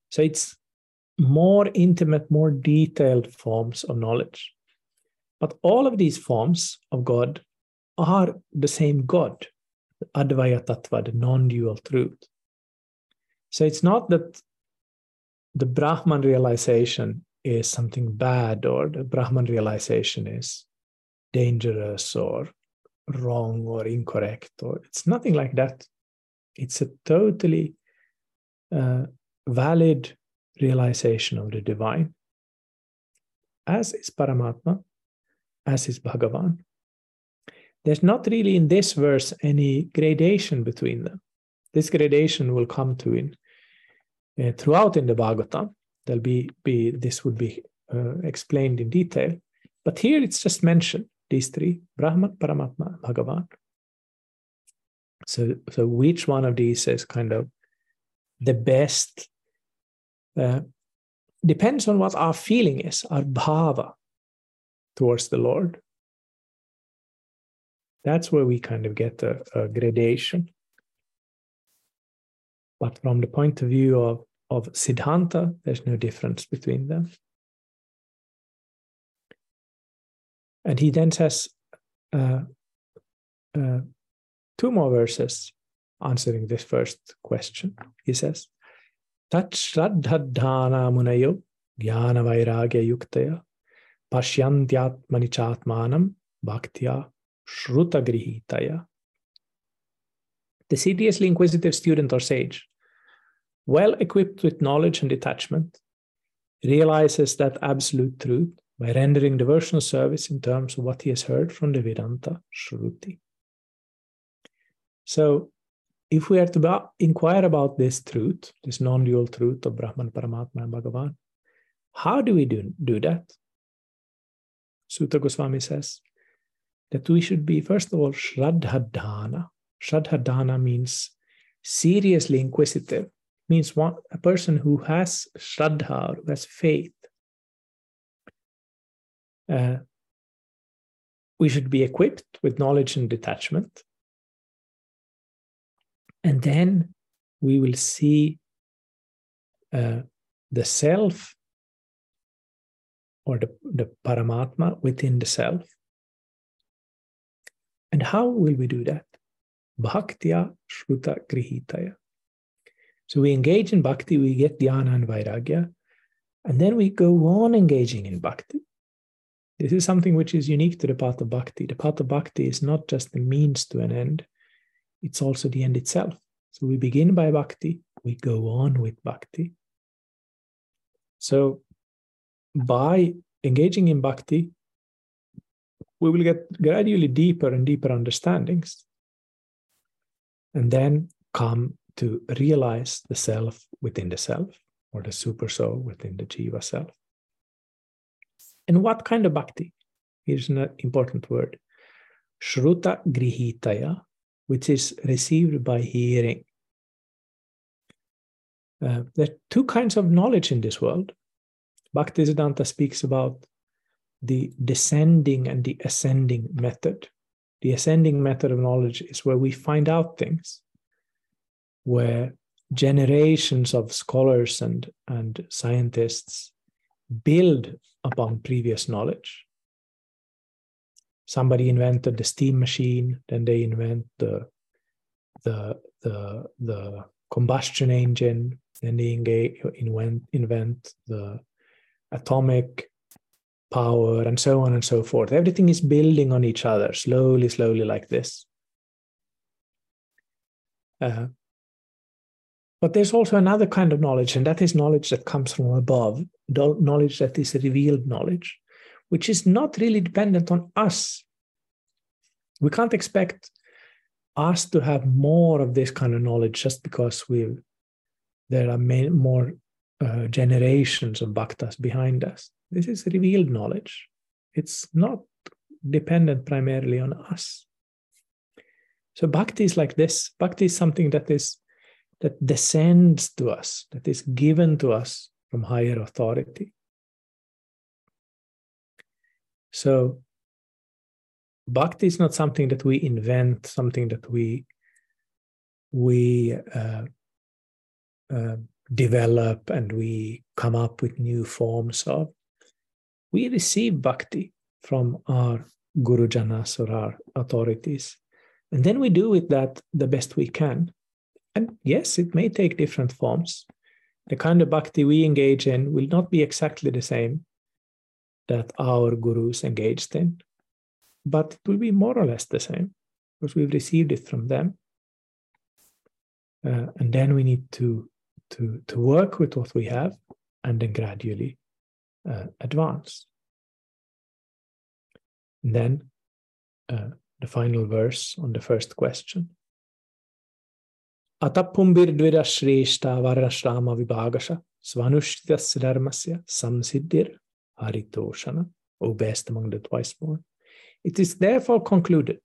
So it's more intimate, more detailed forms of knowledge. But all of these forms of God are the same God, Advaya Tattva, the non dual truth. So it's not that the Brahman realization is something bad or the Brahman realization is dangerous or wrong or incorrect, or it's nothing like that. It's a totally uh, valid realization of the divine, as is Paramatma, as is Bhagavan there's not really in this verse any gradation between them. This gradation will come to in uh, throughout in the Bhagavatam. There'll be, be this would be uh, explained in detail, but here it's just mentioned these three: Brahman, Paramatma, Bhagavan. So, so which one of these is kind of the best? Uh, depends on what our feeling is, our bhava towards the Lord that's where we kind of get a, a gradation. But from the point of view of, of Siddhanta, there's no difference between them. And he then says uh, uh, two more verses answering this first question. He says, Tat shraddhadhana munayo jnana vairagya yuktaya pashyantyatmani chatmanam bhaktya Shrutagrihitaya. The seriously inquisitive student or sage, well equipped with knowledge and detachment, realizes that absolute truth by rendering devotional service in terms of what he has heard from the Vedanta Shruti. So, if we are to inquire about this truth, this non dual truth of Brahman, Paramatma, and Bhagavan, how do we do, do that? Suta Goswami says, that we should be, first of all, Shraddhadhana. Shraddhadhana means seriously inquisitive, means one, a person who has Shraddha, who has faith. Uh, we should be equipped with knowledge and detachment. And then we will see uh, the self or the, the Paramatma within the self. And how will we do that? Bhaktya Shruta Grihitaya. So we engage in bhakti, we get jnana and vairagya, and then we go on engaging in bhakti. This is something which is unique to the path of bhakti. The path of bhakti is not just the means to an end, it's also the end itself. So we begin by bhakti, we go on with bhakti. So by engaging in bhakti, we will get gradually deeper and deeper understandings and then come to realize the self within the self or the super soul within the jiva self. And what kind of bhakti? Here's an important word Shruta Grihitaya, which is received by hearing. Uh, there are two kinds of knowledge in this world. Bhaktisiddhanta speaks about the descending and the ascending method. The ascending method of knowledge is where we find out things, where generations of scholars and, and scientists build upon previous knowledge. Somebody invented the steam machine, then they invent the, the, the, the combustion engine, then they invent, invent the atomic power, and so on and so forth. Everything is building on each other slowly, slowly, like this. Uh, but there's also another kind of knowledge, and that is knowledge that comes from above, knowledge that is revealed knowledge, which is not really dependent on us. We can't expect us to have more of this kind of knowledge just because we there are more uh, generations of bhaktas behind us. This is revealed knowledge. It's not dependent primarily on us. So bhakti is like this. Bhakti is something that is that descends to us, that is given to us from higher authority. So bhakti is not something that we invent, something that we we uh, uh, develop and we come up with new forms of we receive bhakti from our guru janas or our authorities. And then we do with that the best we can. And yes, it may take different forms. The kind of bhakti we engage in will not be exactly the same that our gurus engaged in, but it will be more or less the same because we've received it from them. Uh, and then we need to, to, to work with what we have and then gradually uh, advance. And then uh, the final verse on the first question. Atapumbir dvira shreshta varashrama vibhagasha svanushtita dharmasya samsiddhir haritoshana, O best among the twice born. It is therefore concluded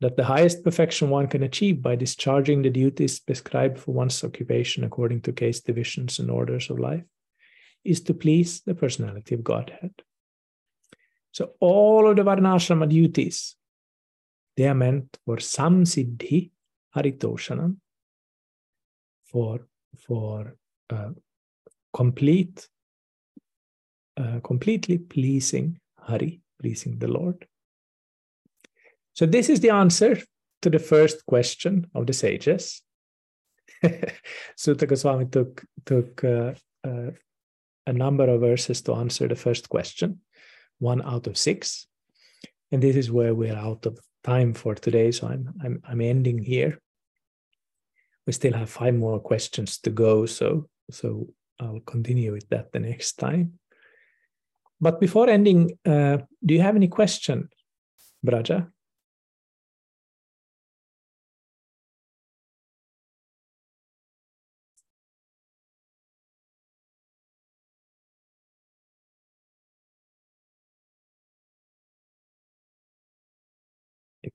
that the highest perfection one can achieve by discharging the duties prescribed for one's occupation according to case divisions and orders of life is to please the personality of Godhead. So all of the Varnashrama duties, they are meant for samsiddhi haritoshanam, for, for uh, complete, uh, completely pleasing Hari, pleasing the Lord. So this is the answer to the first question of the sages. Suta Goswami took, took uh, uh a number of verses to answer the first question, one out of six. And this is where we're out of time for today. So I'm, I'm, I'm ending here. We still have five more questions to go. So, so I'll continue with that the next time. But before ending, uh, do you have any question, Braja?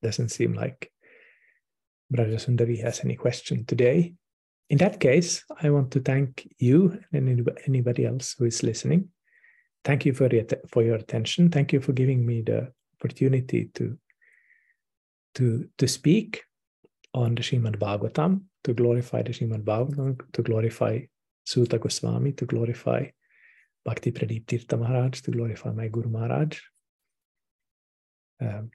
Doesn't seem like Brajasundari has any question today. In that case, I want to thank you and anybody else who is listening. Thank you for for your attention. Thank you for giving me the opportunity to, to, to speak on the Srimad Bhagavatam, to glorify the Srimad Bhagavatam, to glorify Suta Goswami, to glorify Bhakti Pradeep Tirtha Maharaj, to glorify my Guru Maharaj. Um,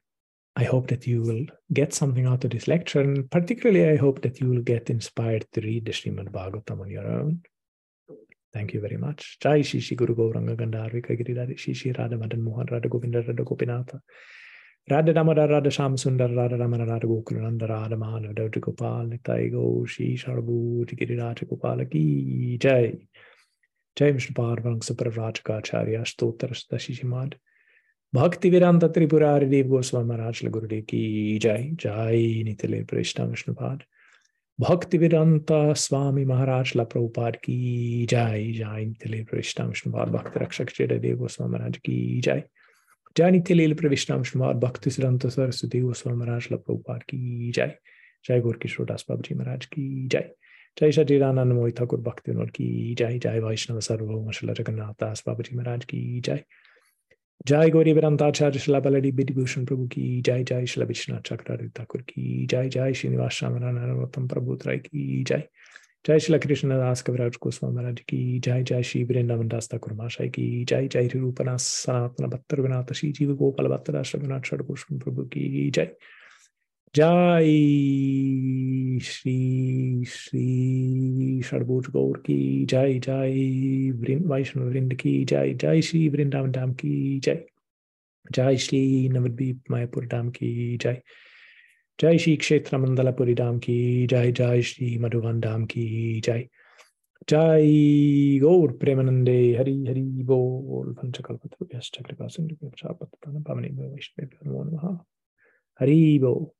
I hope that you will get something out of this lecture, and particularly I hope that you will get inspired to read the Srimad Bhagavatam on your own. Thank you very much. Jai Shri Shri Guru Gauranga Gandharvika Giridhari Shri Shri Radha Madan Mohan Radha Govinda Radha Gopinatha Radha Damodar Radha Sham Sundar Radha Ramana Radha Gokulananda Radha Madhav Dauta Gopal Nitai Go Shri Sharabhuti Giriraj Gopala Ki Jai Jai Vishnu Parvang Supravrajacharya Stotra Stashishimad Bhakti Viranta Tripurari Dev Goswami Maharaj Gurudev Ki Jai Jai Nitile Prishna Vishnupad भक्ति वेदांता स्वामी महाराज ला प्रभुपाद की जय जय नितिलील प्रविष्टा विष्णुपाद भक्त रक्षक चेड़ देव गोस्वामी महाराज की जय जय नितिलील प्रविष्टा विष्णुपाद भक्ति सिद्धांत सरस्वती गोस्वामी महाराज ला प्रभुपाद की जय जय गौर किशोर दास बाबू जी महाराज की जय जय सचिदानंद मोहित ठाकुर भक्ति की जय जय वैष्णव सर्वभौम जगन्नाथ दास बाबू जी महाराज की जय जय गौरी वेदांताचार्य शिला बलडी विभूषण प्रभु की जय जय शिला विश्वनाथ चक्रधारी ठाकुर की जय जय श्रीनिवास श्यामरानरोत्तम प्रभु त्राय की जय। जय शिला कृष्ण दास कविराज गोस्वामी महाराज की जय जय श्री वृंदावन दास ठाकुर महाशय की जय जय रूपनाथ सनातन भत्तर विनाथ श्री जीव गोपाल भत्तर रघुनाथ षड प्रभु की जय। जय श्री श्री षडभुज गौर की जय जय वैष्णव वृंद की जय जय श्री वृंदावन धाम की जय जय श्री नवद्वीप मायापुर धाम की जय जय श्री क्षेत्र मंदलापुरी धाम की जय जय श्री मधुबन धाम की जय जय गौर प्रेमानंदे, हरि हरि बोल, पंचकल्पतरुभ्यश्च कृपा सिंधुभ्यश्च पतितानां पावनेभ्यो वैष्णवेभ्यो नमो नमः। हरि बोल।